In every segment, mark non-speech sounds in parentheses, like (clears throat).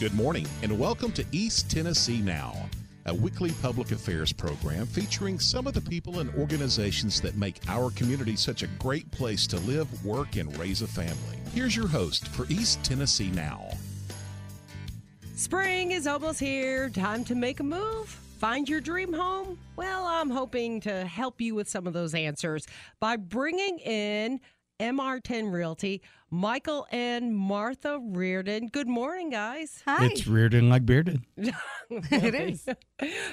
Good morning, and welcome to East Tennessee Now, a weekly public affairs program featuring some of the people and organizations that make our community such a great place to live, work, and raise a family. Here's your host for East Tennessee Now. Spring is almost here. Time to make a move. Find your dream home? Well, I'm hoping to help you with some of those answers by bringing in MR10 Realty, Michael and Martha Riordan. Good morning, guys. Hi. It's Riordan like Bearden. (laughs) it is.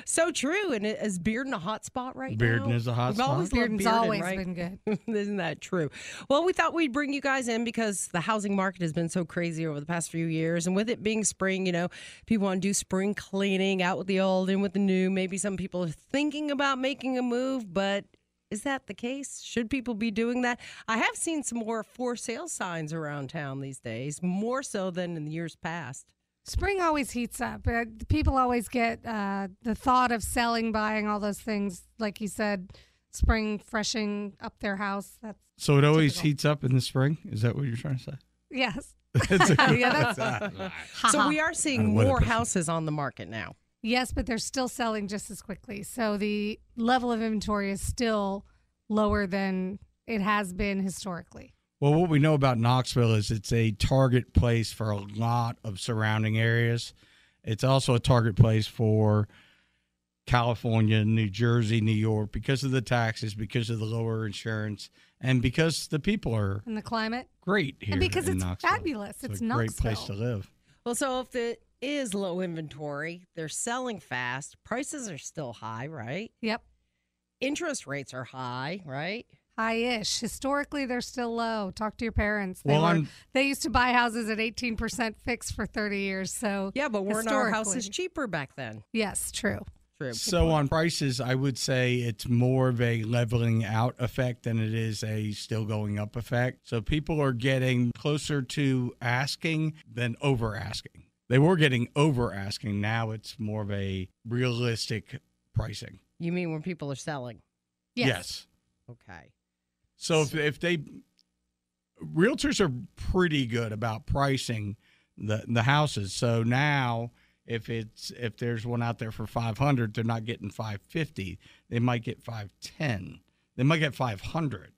so true. And is Bearden a hot spot right Bearden now? is a hot We've spot. always loved Bearden's Bearden, always right? been good. (laughs) Isn't that true? Well, we thought we'd bring you guys in because the housing market has been so crazy over the past few years. And with it being spring, you know, people want to do spring cleaning out with the old, in with the new. Maybe some people are thinking about making a move, but is that the case? Should people be doing that? I have seen some more for sale signs around town these days, more so than in the years past. Spring always heats up. Uh, people always get uh, the thought of selling, buying all those things. Like you said, spring freshening up their house. That's So it always Typical. heats up in the spring? Is that what you're trying to say? yes. (laughs) It's (laughs) Yeah, that's- (laughs) So we are seeing more houses on the market now. Yes, but they're still selling just as quickly. So the level of inventory is still lower than it has been historically. well, what we know about Knoxville is it's a target place for a lot of surrounding areas. It's also a target place for California, New Jersey, New York because of the taxes, because of the lower insurance, and because the people are And the climate, great here. and because in it's Knoxville. fabulous. It's, a great place to live. Well, so if it is low inventory, they're selling fast, prices are still high, right? Yep. Interest rates are high, right? High-ish. Historically, they're still low. Talk to your parents. They Well, were, I'm- they used to buy houses at 18% fixed for 30 years. So Yeah, but weren't our houses cheaper back then? Yes, true. True. So on prices, I would say it's more of a leveling out effect than it is a still going up effect. So people are getting closer to asking than over asking. They were getting over asking. Now it's more of a realistic pricing. You mean when people are selling? Yes. yes. Okay. So if, if they realtors are pretty good about pricing the the houses. So now if it's if there's one out there for 500, they're not getting 550. They might get 510. They might get 500.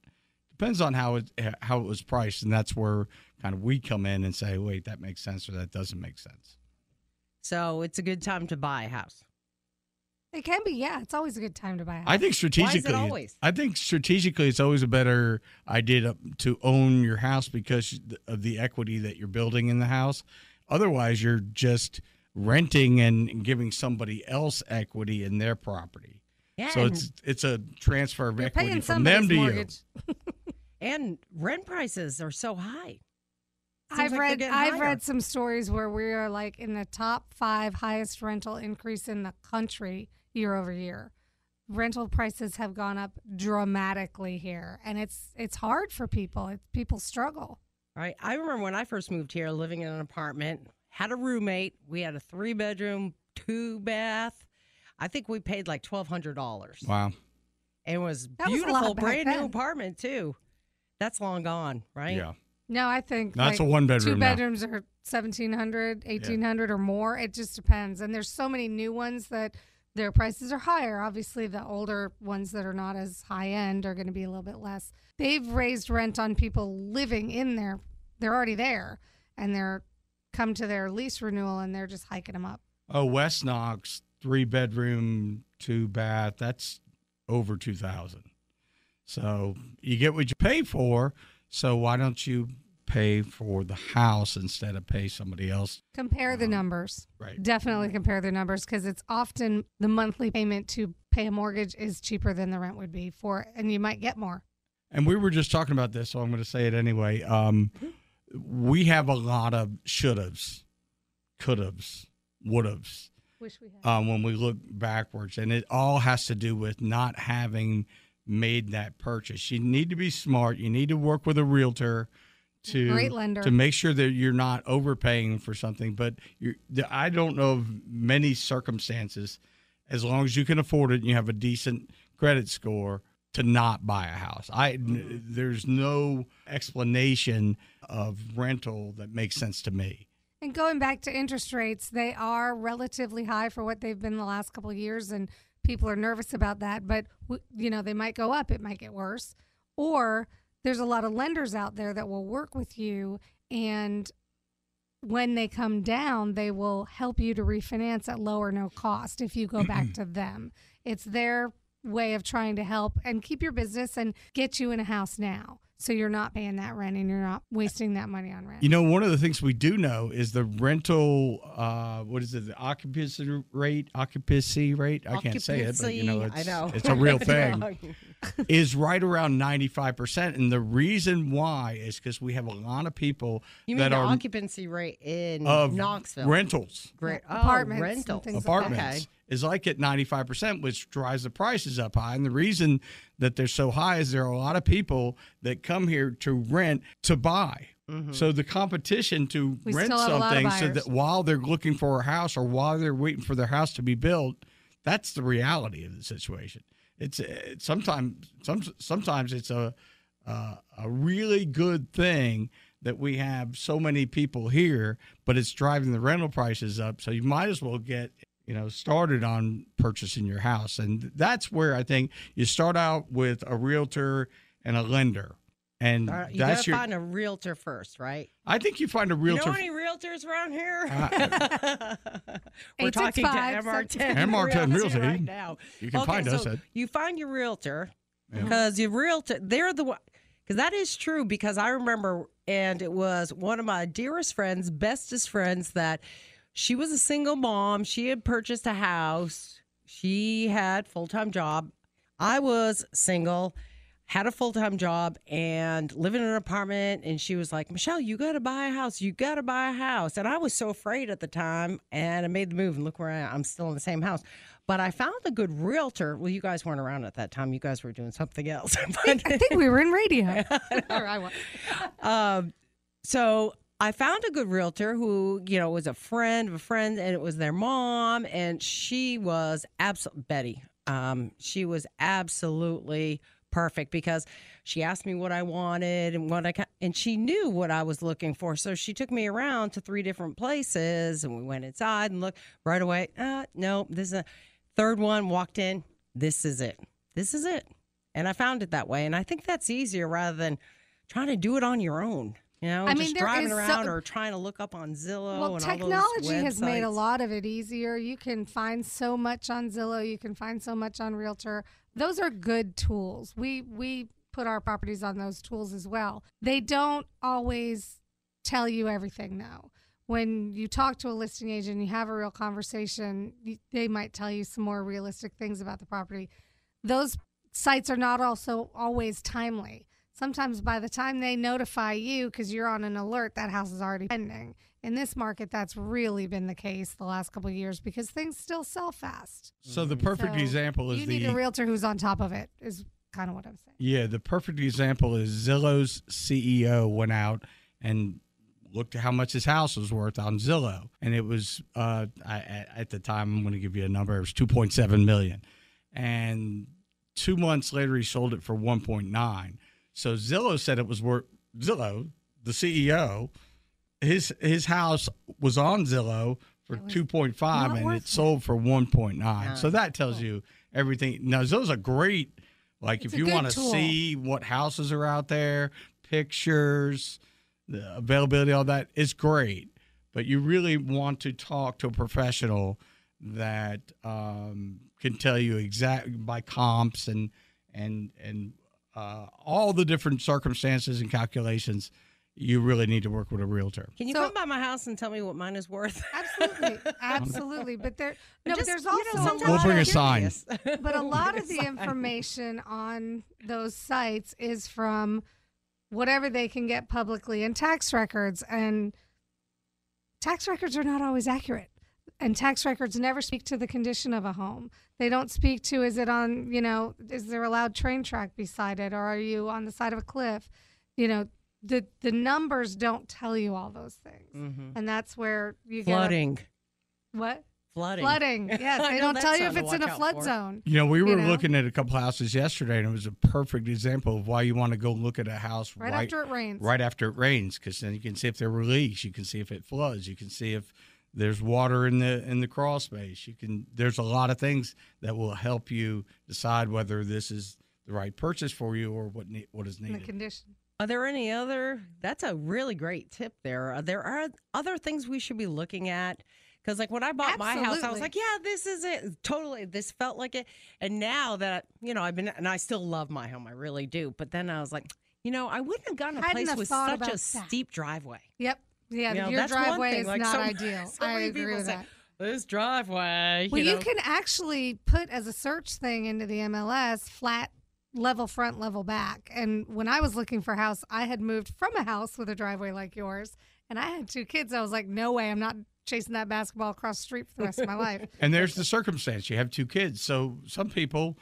Depends on how it how it was priced and that's where kind of we come in and say, "Wait, that makes sense or that doesn't make sense." So it's a good time to buy a house. It can be, yeah. It's always a good time to buy a house. I think strategically, Why is it always? I think strategically, it's always a better idea to, to own your house because of the equity that you're building in the house. Otherwise, you're just renting and giving somebody else equity in their property. Yeah. So it's it's a transfer of equity from them to mortgage. (laughs) and rent prices are so high. Seems I've like read I've higher. read some stories where we are like in the top five highest rental increase in the country year over year. Rental prices have gone up dramatically here, and it's it's hard for people. It, people struggle. Right. I remember when I first moved here, living in an apartment, had a roommate. We had a three bedroom, two bath. I think we paid like twelve hundred dollars. Wow. It was That was a lot beautiful, back brand new apartment too. That's long gone, right? Yeah. No, I think That's like, a one bedroom Two now. bedrooms are 1700 1800 or more. It just depends. And there's so many new ones that their prices are higher. Obviously, the older ones that are not as high end are going to be a little bit less. They've raised rent on people living in there. They're already there and they're come to their lease renewal and they're just hiking them up. Oh, West Knox, three bedroom, two bath. That's over two thousand. So you get what you pay for. So why don't you pay for the house instead of pay somebody else? Compare the numbers. Right. Definitely compare the numbers because it's often the monthly payment to pay a mortgage is cheaper than the rent would be for, and you might get more. And we were just talking about this, so I'm going to say it anyway. Um, we have a lot of should-haves, could-haves, would-haves. Wish we had. um, when we look backwards, and it all has to do with not having made that purchase. You need to be smart. You need to work with a realtor to to make sure that you're not overpaying for something. But you're, I don't know of many circumstances, as long as you can afford it, and you have a decent credit score, to not buy a house. I mm-hmm. there's no explanation of rental that makes sense to me. And going back to interest rates, they are relatively high for what they've been the last couple of years, and people are nervous about that. But you know, they might go up; it might get worse. Or there's a lot of lenders out there that will work with you, and when they come down, they will help you to refinance at low or no cost if you go back (clears throat) to them. It's their way of trying to help and keep your business and get you in a house now. So you're not paying that rent and you're not wasting that money on rent. You know, one of the things we do know is the rental. Uh, what is it? The occupancy rate, occupancy rate. I can't say it, but you know, it's, I know. it's a real (laughs) thing. is right around ninety five percent, and the reason why is because we have a lot of people You mean that the are occupancy rate in of Knoxville? rentals. Great. Oh, Apartments and rental. things like apartments Okay. Is like at 95%, which drives the prices up high. And the reason that they're so high is there are a lot of people that come here to rent to buy. So the competition to We rent still have a lot of something so that while they're looking for a house or while they're waiting for their house to be built, that's the reality of the situation. It's, it's sometimes some, sometimes it's a uh, a really good thing that we have so many people here, but it's driving the rental prices up. So you might as well get you know started on purchasing your house, and that's where I think you start out with a realtor and a lender, and All right, you that's gotta your. find a realtor first, right? I think you find a You realtor. know any realtors around here? Uh, (laughs) We're talking to 865 MR10 MR10 Realty. right now. You can okay, find us so at- you find your realtor Yeah. because your realtor they're the one because that is true because I remember and it was one of my dearest friends, bestest friends that she was a single mom. She had purchased a house. She had full-time job. I was single, had a full-time job and living in an apartment and she was like, "Michelle, you got to buy a house. You got to buy a house." And I was so afraid at the time and I made the move and look where I am. I'm still in the same house. But I found a good realtor. Well, you guys weren't around at that time. You guys were doing something else. But- (laughs) I think we were in radio. (laughs) I was. um, so I found a good realtor who, you know, was a friend of a friend, and it was their mom, and she was absolutely Betty. Um, she was absolutely perfect because she asked me what I wanted and what I and she knew what I was looking for. So she took me around to three different places, and we went inside and looked right away. Uh, no, this is a third one. Walked in. This is it. This is it. And I found it that way, and I think that's easier rather than trying to do it on your own. You know, I mean, just driving is so- around or trying to look up on Zillow. Well, and technology all those has made a lot of it easier. You can find so much on Zillow. You can find so much on Realtor. Those are good tools. We we put our properties on those tools as well. They don't always tell you everything though. When you talk to a listing agent, you have a real conversation. They might tell you some more realistic things about the property. Those sites are not also always timely. Sometimes by the time they notify you because you're on an alert, that house is already pending. In this market, that's really been the case the last couple of years because things still sell fast. so the perfect So example is you the need a realtor who's on top of it. Is kind of what I'm saying. Yeah, the perfect example is Zillow's CEO went out and looked at how much his house was worth on Zillow, and it was uh, I, at- at the time I'm going to give you a number. It was 2.7 million, and two months later he sold it for 1.9. So Zillow said it was worth Zillow, the CEO, his his house was on Zillow for 2.5 and it sold for 1.9. So that tells you everything. Now Zillow's a great like It's if you want to see what houses are out there, pictures, the availability, all that, it's great. But you really want to talk to a professional that um, can tell you exact by comps and and and uh, all the different circumstances and calculations. You really need to work with a realtor. Can you So- come by my house and tell me what mine is worth? (laughs) Absolutely, absolutely. But there, (laughs) no, but Just, there's you also know, a We'll bring a sign. (laughs) but a lot of the information on those sites is from whatever they can get publicly in tax records and tax records are not always accurate and tax records never speak to the condition of a home they don't speak to is it on you know is there a loud train track beside it or are you on the side of a cliff you know the the numbers don't tell you all those things Mhm. and that's where you get Flooding. what flooding. Flooding. (laughs) Yes, they don't tell you if it's in a flood for. zone. You know, we were know? looking at a couple houses yesterday, and it was a perfect example of why you want to go look at a house Right, right, after it rains. right after it rains, because then you can see if there were leaks, you can see if it floods, you can see if there's water in the in the crawl space. You can. There's a lot of things that will help you decide whether this is the right purchase for you or what ne- what is In the needed. condition. Are there any other? That's a really great tip there. Are there are other things we should be looking at? Because like when I bought my house, I was like, yeah, this is it. Totally, this felt like it. And now that you know, I've been and I still love my home, I really do. But then I was like, you know, I wouldn't have gotten a Hadn't place have with such a that. steep driveway. Yep. Yeah, You know, your driveway is like, not so- ideal. (laughs) so I agree people with say, that. This driveway. Well, you, you, can actually put as a search thing into the MLS flat level front, level back. And when I was looking for a house, I had moved from a house with a driveway like yours, and I had two kids. I was like, no way, I'm not chasing that basketball across the street for the rest of my life. (laughs) And there's the circumstance. You have two kids, so some people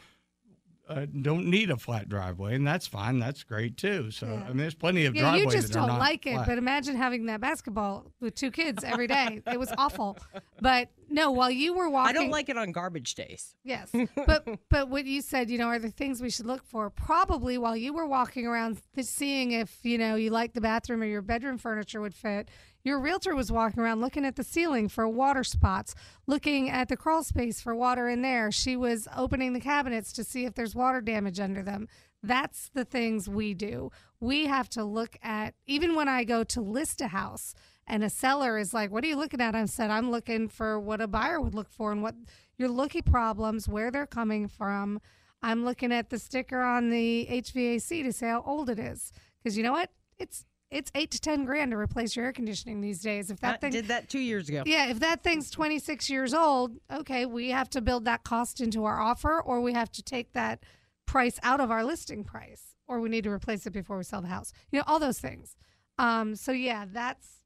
uh, don't need a flat driveway, and that's fine. That's great too. So Yeah. I mean, there's plenty of Yeah, driveways you just that don't not like it. flat. But imagine having that basketball with two kids every day. it was awful. But no, while you were walking, I don't like it on garbage days. Yes, (laughs) but but what you said, you know, are the things we should look for. Probably while you were walking around, seeing if you know you like the bathroom or your bedroom furniture would fit. Your realtor was walking around looking at the ceiling for water spots, looking at the crawl space for water in there. She was opening the cabinets to see if there's water damage under them. That's the things we do. We have to look at even when I go to list a house and a seller is like, "What are you looking at?" I said, "I'm looking for what a buyer would look for and what you're looking problems, where they're coming from. I'm looking at the sticker on the HVAC to say how old it is because you know what? It's it's eight to ten grand to replace your air conditioning these days. If that I thing did that two years ago. yeah, if that thing's 26 years old, okay, we have to build that cost into our offer or we have to take that price out of our listing price or we need to replace it before we sell the house. You know, all those things. Um, so yeah, that's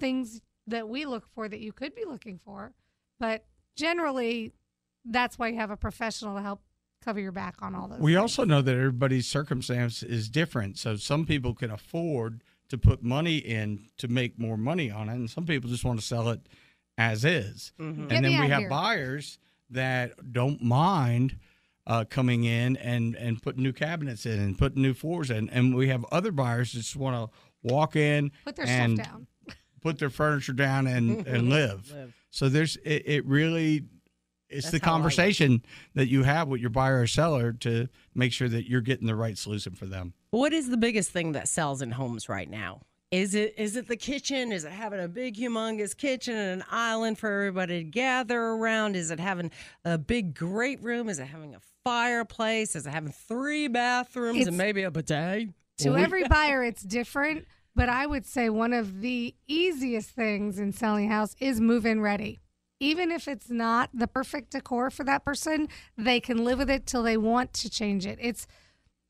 things that we look for that you could be looking for, but generally that's why you have a professional to help cover your back on all those. We things. also know that everybody's circumstance is different. So some people can afford to put money in to make more money on it, and some people just want to sell it as is. Mhm. And me then we have here. buyers that don't mind uh, coming in and and putting new cabinets in and putting new floors in, and we have other buyers that just want to walk in put their and stuff down. put their furniture down and and (laughs) live. Live. So there's it, it really it's That's the how I like it. conversation that you have with your buyer or seller to make sure that you're getting the right solution for them. What is the biggest thing that sells in homes right now? Is it is it the kitchen? Is it having a big humongous kitchen and an island for everybody to gather around? Is it having a big great room? Is it having a fireplace? Is it having three bathrooms It's- and maybe a bidet? To every buyer, it's different. But I would say one of the easiest things in selling a house is move in ready. Even if it's not the perfect decor for that person, they can live with it till they want to change it. It's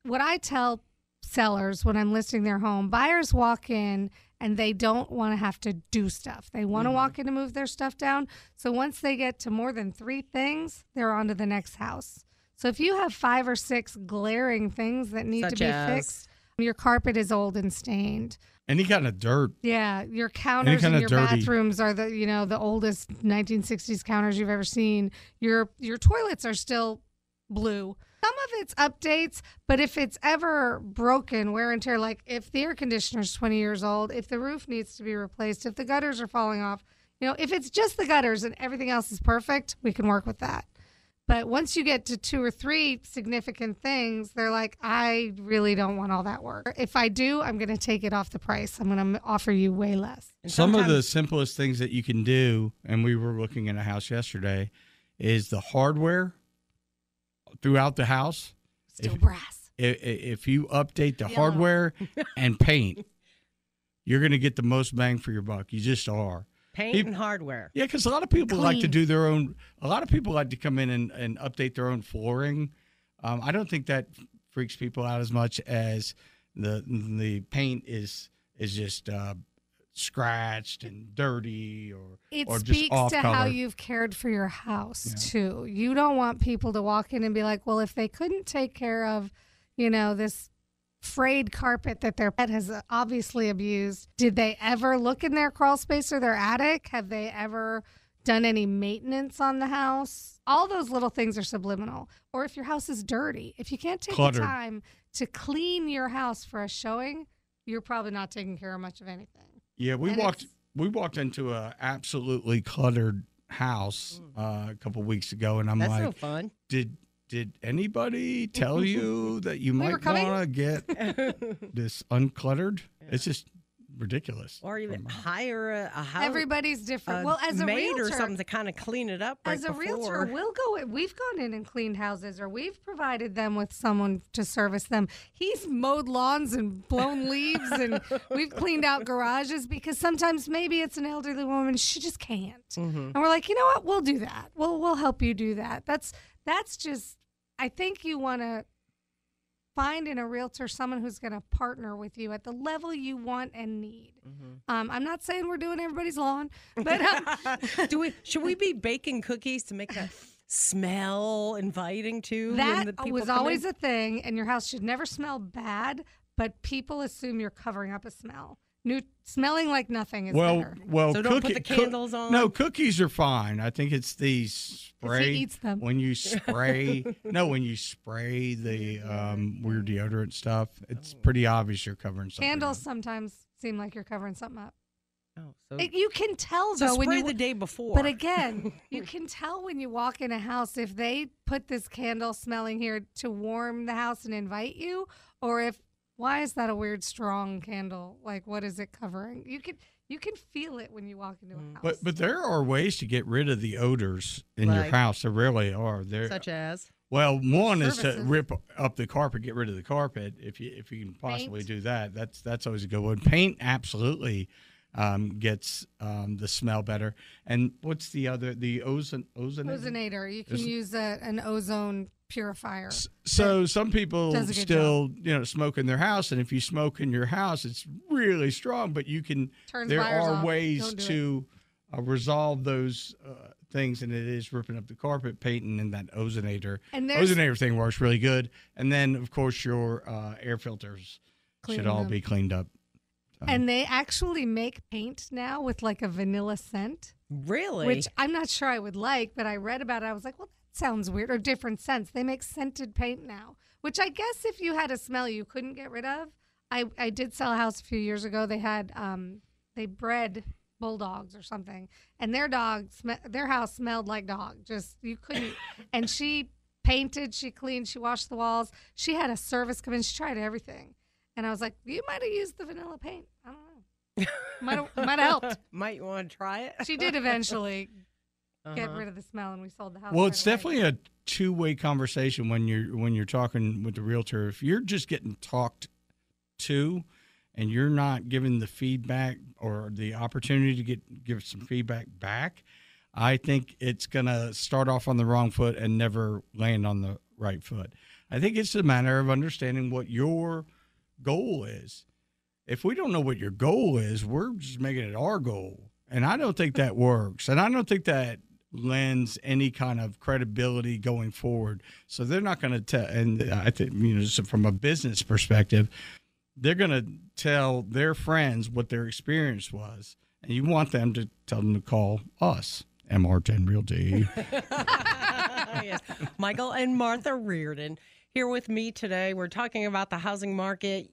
what I tell sellers when I'm listing their home. Buyers walk in and they don't want to have to do stuff. They want to mm-hmm. walk in to move their stuff down. So once they get to more than three things, they're on to the next house. So if you have five or six glaring things that need to be as? fixed, your carpet is old and stained. Any kind of dirt. Yeah, your counters in your dirty. bathrooms are the you know the oldest 1960s counters you've ever seen. Your your toilets are still blue. Some of it's updates, but if it's ever broken, wear and tear, like if the air conditioner's 20 years old, if the roof needs to be replaced, if the gutters are falling off, you know, if it's just the gutters and everything else is perfect, we can work with that. But once you get to two or three significant things, they're like, I really don't want all that work. If I do, I'm going to take it off the price. I'm going to offer you way less. And Some of the simplest things that you can do, and we were looking at a house yesterday, is the hardware throughout the house. Still If- brass. I- i- If you update the Yeah. hardware (laughs) and paint, you're going to get the most bang for your buck. You just are. Paint Peop- and hardware. Yeah, because a lot of people like to do their own. A lot of people like to come in and, and update their own flooring. Um, I don't think that freaks people out as much as the the paint is is just uh, scratched and dirty or It or just speaks off to color. how you've cared for your house too. You don't want people to walk in and be like, "Well, if they couldn't take care of, you know, this frayed carpet that their pet has obviously abused, did they ever look in their crawl space or their attic? Have they ever done any maintenance on the house. All those little things are subliminal. Or if your house is dirty, if you can't take Cluttered. the time to clean your house for a showing, you're probably not taking care of much of anything. Yeah, we And walked we walked into a absolutely cluttered house uh, a couple weeks ago, and I'm That's like, no fun. did did anybody (laughs) tell you that you were might coming? want to get (laughs) this uncluttered? It's just ridiculous. or even hire a, a house. Everybody's different. a well, as a maid realtor, or something to kind of clean it up. Right as a before. realtor, we'll go. in- We've gone in and cleaned houses, or we've provided them with someone to service them. He's mowed lawns and blown (laughs) leaves, and we've cleaned out garages because sometimes maybe it's an elderly woman she just can't, Mm-hmm. and we're like, you know what, we'll do that. We'll we'll help you do that. That's that's just. I think you want to find in a realtor someone who's going to partner with you at the level you want and need. Mm-hmm. Um, I'm not saying we're doing everybody's lawn, (laughs) but um, (laughs) Do we? Should we be baking cookies to make that smell inviting too? when That the was always in? a thing, and your house should never smell bad, but people assume you're covering up a smell. New smelling like nothing is well, better. well, So don't put cookie- the coo- candles on? No, cookies are fine. I think it's the spray. eats them. When you (laughs) spray, no, when you spray the um, weird deodorant stuff, it's pretty obvious you're covering something. Candles up. sometimes seem like you're covering something up. Oh, so, It- you can tell so though when spray you. the day before. but again, (laughs) you can tell when you walk in a house if they put this candle smelling here to warm the house and invite you, or if why is that a weird strong candle? Like what is it covering? You can you can feel it when you walk into a house. But but there are ways to get rid of the odors in your house. There really are. There. such as Well, one is to rip up the carpet, get rid of the carpet. If you if you can possibly Paint. do that, that's that's always a good one. Paint absolutely um, gets um, the smell better. And what's the other? The ozone ozone. Ozonator. You can Is- use a, an ozone purifier. So some people Does a good still you know smoke in their house, and if you smoke in your house, it's really strong. But you can Turns there are off. ways Don't do it. to uh, resolve those uh, things, and it is ripping up the carpet, painting, and that ozonator. And there's Ozonator thing works really good. And then, of course, your uh, air filters should all them. be cleaned up. and they actually make paint now with like a vanilla scent, really. which I'm not sure I would like, but I read about it. I was like, well, that sounds weird or different scents. They make scented paint now, which I guess if you had a smell you couldn't get rid of. I, I did sell a house a few years ago. They had um they bred bulldogs or something, and their dog sm- their house smelled like dog. Just you couldn't. (laughs) and she painted, she cleaned, she washed the walls. She had a service come in. She tried everything, and I was like, you might have used the vanilla paint. I don't know. Might have might have helped. (laughs) Might you want to try it? She did eventually (laughs) get Uh-huh. rid of the smell, and we sold the house. Well, right it's away. definitely a two-way conversation when you're when you're talking with the realtor. If you're just getting talked to, and you're not given the feedback or the opportunity to get give some feedback back, I think it's gonna start off on the wrong foot and never land on the right foot. I think it's a matter of understanding what your goal is. If we don't know what your goal is, we're just making it our goal. And I don't think that works. And I don't think that lends any kind of credibility going forward. So they're not going to tell. And I think, you know, from a business perspective, they're going to tell their friends what their experience was. And you want them to tell them to call us, MR10 Realty. yes. Michael and Martha Riordan here with me today. We're talking about the housing market,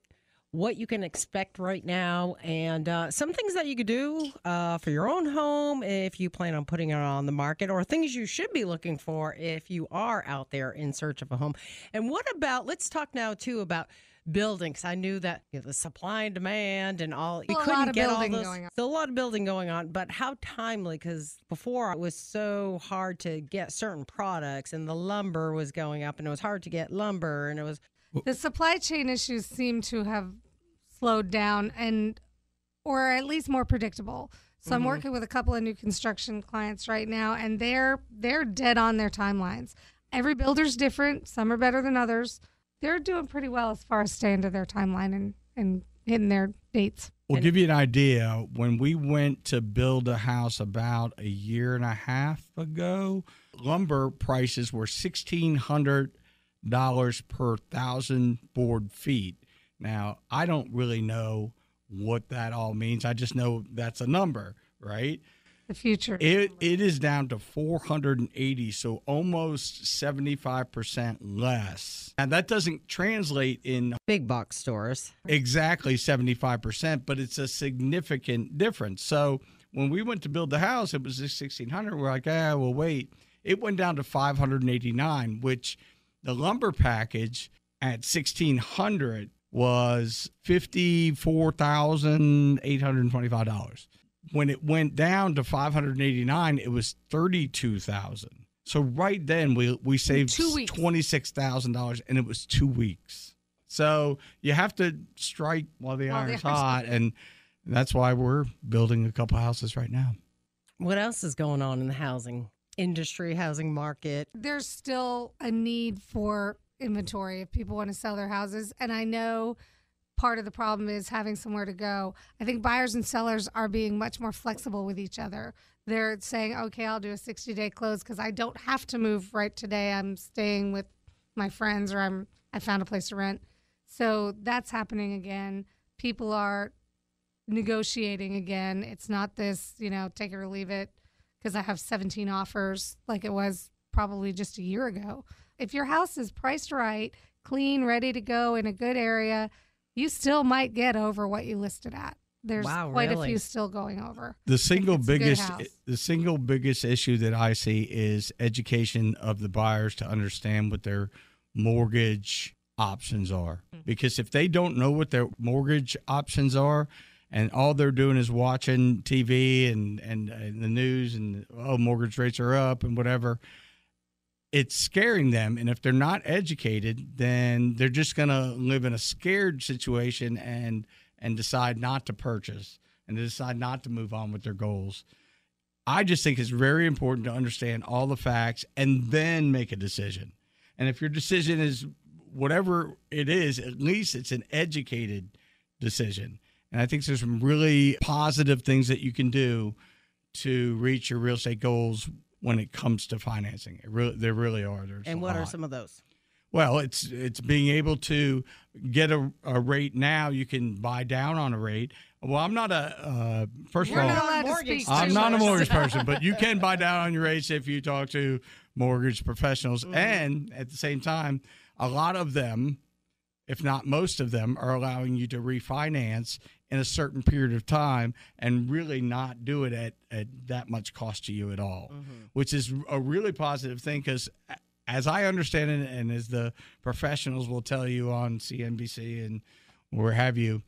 what you can expect right now, and uh, some things that you could do uh, for your own home if you plan on putting it on the market, or things you should be looking for if you are out there in search of a home. And what about, let's talk now too about buildings. I knew that you know, the supply and demand and all, you a couldn't get all those. going on. Still a lot of building going on, but how timely? Because before it was so hard to get certain products, and the lumber was going up, and it was hard to get lumber, and it was the supply chain issues seem to have slowed down and or at least more predictable. So i'm mm-hmm. working with a couple of new construction clients right now and they're they're dead on their timelines. Every builder's different. Some are better than others. They're doing pretty well as far as staying to their timeline and and hitting their dates. We'll give you an idea. When we went to build a house about a year and a half ago, lumber prices were sixteen hundred dollars per thousand board feet. Now, I don't really know what that all means. I just know that's a number, right? The future. It it is down to 480, so almost 75% less. And that doesn't translate in Big box stores. exactly 75%, but it's a significant difference. So when we went to build the house, it was 1600. We're like, ah, well, wait. It went down to 589, which the lumber package at 1600 was $54,825. When it went down to 589, it was 32,000. So right then we we saved $26,000 and it was 2 weeks. So you have to strike while the While the iron's iron's hot and that's why we're building a couple houses right now. What else is going on in the housing industry, housing market? there's still a need for inventory if people want to sell their houses. And I know part of the problem is having somewhere to go. I think buyers and sellers are being much more flexible with each other. They're saying, okay, I'll do a 60 day close because I don't have to move right today. I'm staying with my friends or I'm I found a place to rent. So that's happening again. People are negotiating again. It's not this, you know, take it or leave it because I have 17 offers like it was probably just a year ago. If your house is priced right, clean, ready to go in a good area, you still might get over what you listed at. There's Wow, quite a few still going over. The single it's a good biggest the single biggest issue that I see is education of the buyers to understand what their mortgage options are. Mm. Because if they don't know what their mortgage options are and all they're doing is watching TV and, and, and the news and oh mortgage rates are up and whatever, it's scaring them. And if they're not educated then they're just going to live in a scared situation and and decide not to purchase and decide not to move on with their goals. I just think it's very important to understand all the facts and then make a decision. And if your decision is whatever it is at least it's an educated decision and i think there's some really positive things that you can do to reach your real estate goals when it comes to financing. It really, there really are. There's And a what are some of those? Well, it's it's being able to get a, a rate now. You can buy down on a rate. Well, I'm not a uh, first We're of all, not allowed mortgage speak. I'm not a mortgage (laughs) person, but you can buy down on your rates if you talk to mortgage professionals. And at the same time, a lot of them, if not most of them, are allowing you to refinance in a certain period of time and really not do it at, at that much cost to you at all, which is a really positive thing because. As I understand it, and as the professionals will tell you on CNBC and where have you,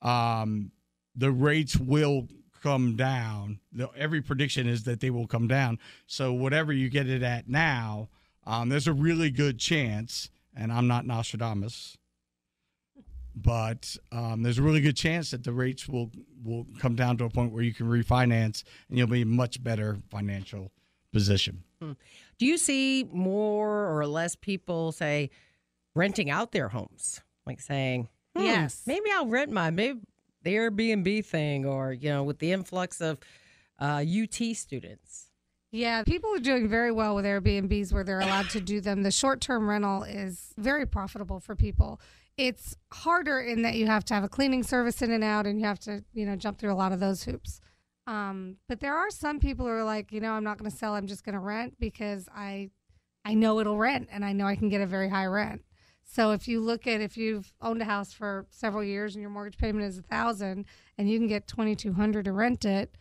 um, the rates will come down. The, every prediction is that they will come down. So whatever you get it at now, um, there's a really good chance, and I'm not Nostradamus, but um, there's a really good chance that the rates will will come down to a point where you can refinance and you'll be in much better financial position. Do you see more or less people say renting out their homes? Like saying, hmm, Yes. maybe I'll rent my maybe the Airbnb thing or, you know, with the influx of uh, UT students. Yeah, people are doing very well with Airbnbs where they're allowed to do them. The short term rental is very profitable for people. It's harder in that you have to have a cleaning service in and out and you have to, you know, jump through a lot of those hoops. Um, but there are some people who are like, you know, I'm not going to sell, I'm just going to rent because I I know it'll rent and I know I can get a very high rent. So if you look at if you've owned a house for several years and your mortgage payment is a thousand and you can get twenty two hundred to rent it,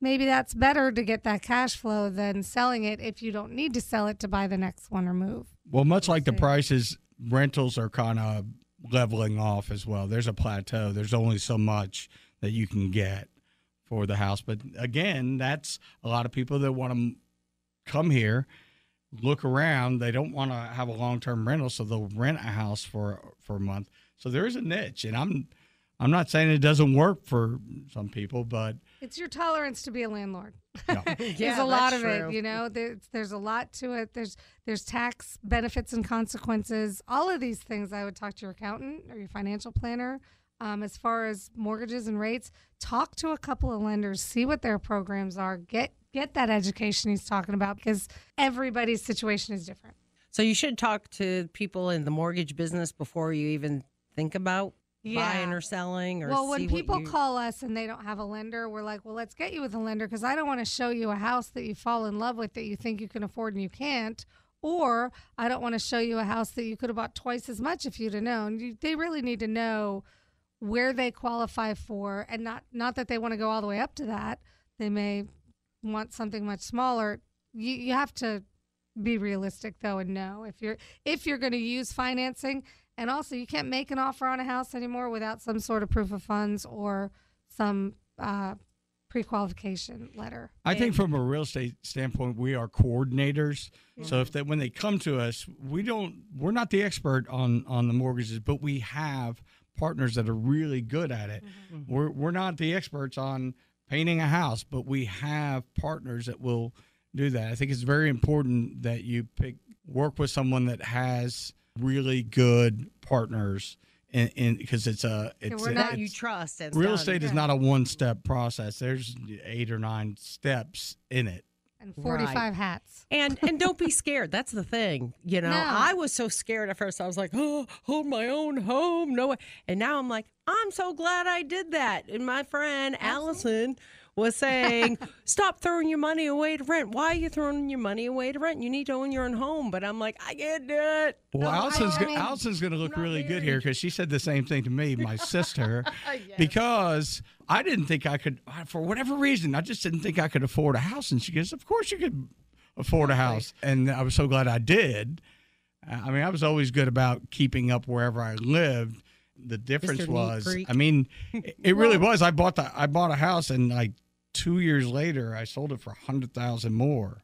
maybe that's better to get that cash flow than selling it if you don't need to sell it to buy the next one or move. Well, much like the prices, rentals are kind of leveling off as well. There's a plateau. There's only so much that you can get for the house. But again, that's a lot of people that want to come here, look around. They don't want to have a long term rental, so they'll rent a house for for a month. So there is a niche, and I'm I'm not saying it doesn't work for some people, but It's your tolerance to be a landlord. (laughs) Yeah. there's Yeah, a lot of true. it, you know. There's there's a lot to it. There's there's tax benefits and consequences. All of these things, I would talk to your accountant or your financial planner. Um, as far as mortgages and rates, talk to a couple of lenders, see what their programs are, get get that education he's talking about because everybody's situation is different. So you should talk to people in the mortgage business before you even think about Yeah. buying or selling or well, when people you- call us and they don't have a lender, we're like, well, let's get you with a lender because I don't want to show you a house that you fall in love with that you think you can afford and you can't. Or I don't want to show you a house that you could have bought twice as much if you'd have known. You, they really need to know where they qualify for, and not not that they want to go all the way up to that. They may want something much smaller. You you have to be realistic though and know if you're if you're going to use financing and also you can't make an offer on a house anymore without some sort of proof of funds or some uh, pre-qualification letter I think from a real estate standpoint, we are coordinators. So if they when they come to us, we don't we're not the expert on on the mortgages, but we have partners that are really good at it. We're we're not the experts on painting a house, but we have partners that will do that. I think it's very important that you pick work with someone that has really good partners and because it's a it's we're not- that you trust. And real done. estate is not a one step process. There's eight or nine steps in it. and 45 Right. hats And and don't be scared. That's the thing. You know, No. I was so scared at first. I was like, oh, own my own home. No way. And now I'm like, I'm so glad I did that. And my friend Allison was saying, stop throwing your money away to rent. Why are you throwing your money away to rent? You need to own your own home. But I'm like, I can't do it. Well, No, I- Allison's, I go- mean, Allison's going to look not really good here because she said the same thing to me, my sister, (laughs) because I didn't think I could, for whatever reason, I just didn't think I could afford a house. And she goes, Of course you could afford a house. And I was so glad I did. Uh, I mean, I was always good about keeping up wherever I lived. The difference Neat was. I mean, it, (laughs) it really was. I bought the, I bought a house, and like two years later, I sold it for a hundred thousand more.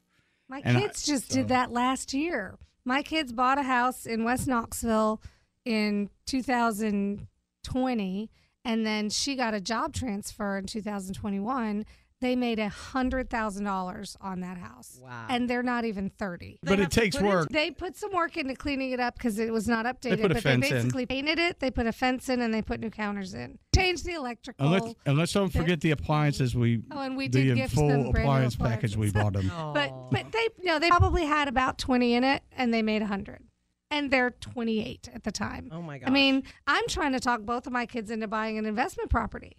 My And I- kids just so- did that last year. My kids bought a house in West Knoxville in 2020, and then she got a job transfer in 2021. They made a hundred thousand dollars on that house. Wow. And they're not even 30. But it takes put it- work. They put some work into cleaning it up because it was not updated. put a but fence they in. basically painted it. They put a fence in and they put new counters in. Changed the electrical. Unless, unless don't forget the appliances we, Oh, and we the did gift full them brand appliance package we bought them. (laughs) (laughs) But but they no, they probably had about 20 in it and they made a 100. And they're 28 at the time. Oh my god! I mean, I'm trying to talk both of my kids into buying an investment property.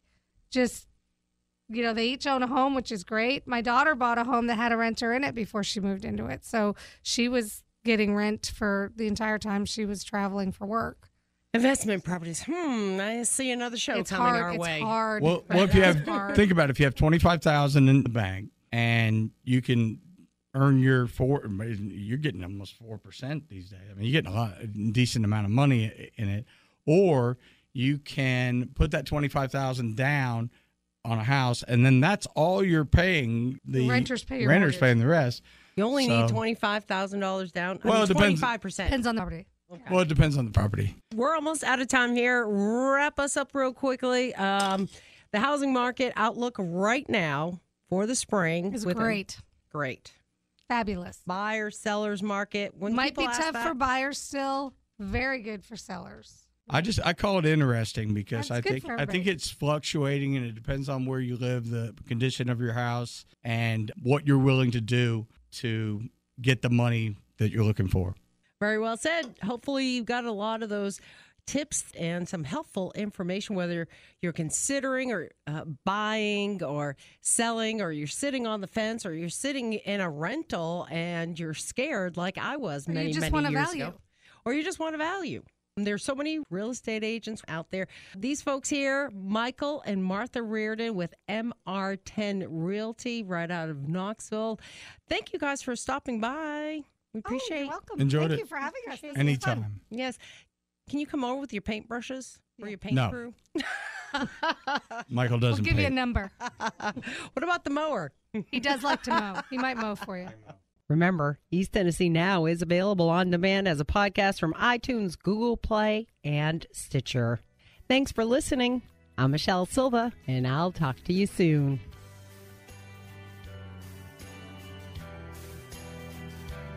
Just you know, they each own a home, which is great. My daughter bought a home that had a renter in it before she moved into it. So she was getting rent for the entire time she was traveling for work. investment properties. Hmm. I see another show it's coming hard. our it's way. hard. Well, well, if you have hard. think about it, if you have twenty five thousand in the bank and you can earn your four, you're getting almost four percent these days. I mean, you're getting a lot, a decent amount of money in it, or you can put that twenty five thousand down on a house, and then that's all you're paying. The Renters pay your renters mortgage. paying the rest. You only So- need twenty five thousand dollars down. Well, it depends- twenty five percent. depends on the property. Well, it depends on the property. We're almost out of time here. Wrap us up real quickly. Um, the housing market outlook right now for the spring is with a- great. great Fabulous. buyer sellers market. When Might be tough that- for buyers still. Very good for sellers. I just I call it interesting because That's I think I think it's fluctuating and it depends on where you live, the condition of your house, and what you're willing to do to get the money that you're looking for. Very well said. Hopefully, you've got a lot of those tips and some helpful information, whether you're considering or uh, buying or selling, or you're sitting on the fence, or you're sitting in a rental and you're scared, like I was Or you many, just many want a years value. ago, or you just want a value. There's so many real estate agents out there. These folks here, Michael and Martha Riordan with MR10 Realty right out of Knoxville. Thank you guys for stopping by. We Oh, appreciate you're welcome. Enjoyed Thank it. you for having us. This fun. Anytime. Yes. Can you come over with your paintbrushes for your paint No. crew? (laughs) Michael doesn't. We'll doesn't give pay. you a number. What about the mower? He does like to mow. He might mow for you. Remember, East Tennessee Now is available on demand as a podcast from iTunes, Google Play, and Stitcher. Thanks for listening. I'm Michelle Silva, and I'll talk to you soon.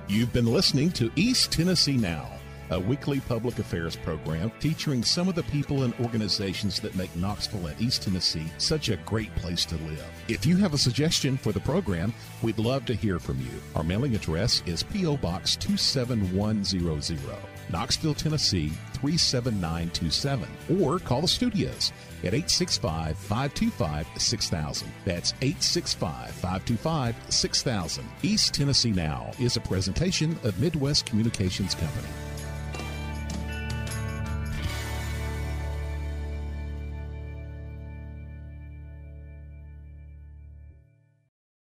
You've been listening to East Tennessee Now, a weekly public affairs program featuring some of the people and organizations that make Knoxville and East Tennessee such a great place to live. If you have a suggestion for the program, we'd love to hear from you. Our mailing address is P.O. Box 27100, Knoxville, Tennessee 37927, or call the studios at 865 525 6000. That's 865 525 6000. East Tennessee Now is a presentation of Midwest Communications Company.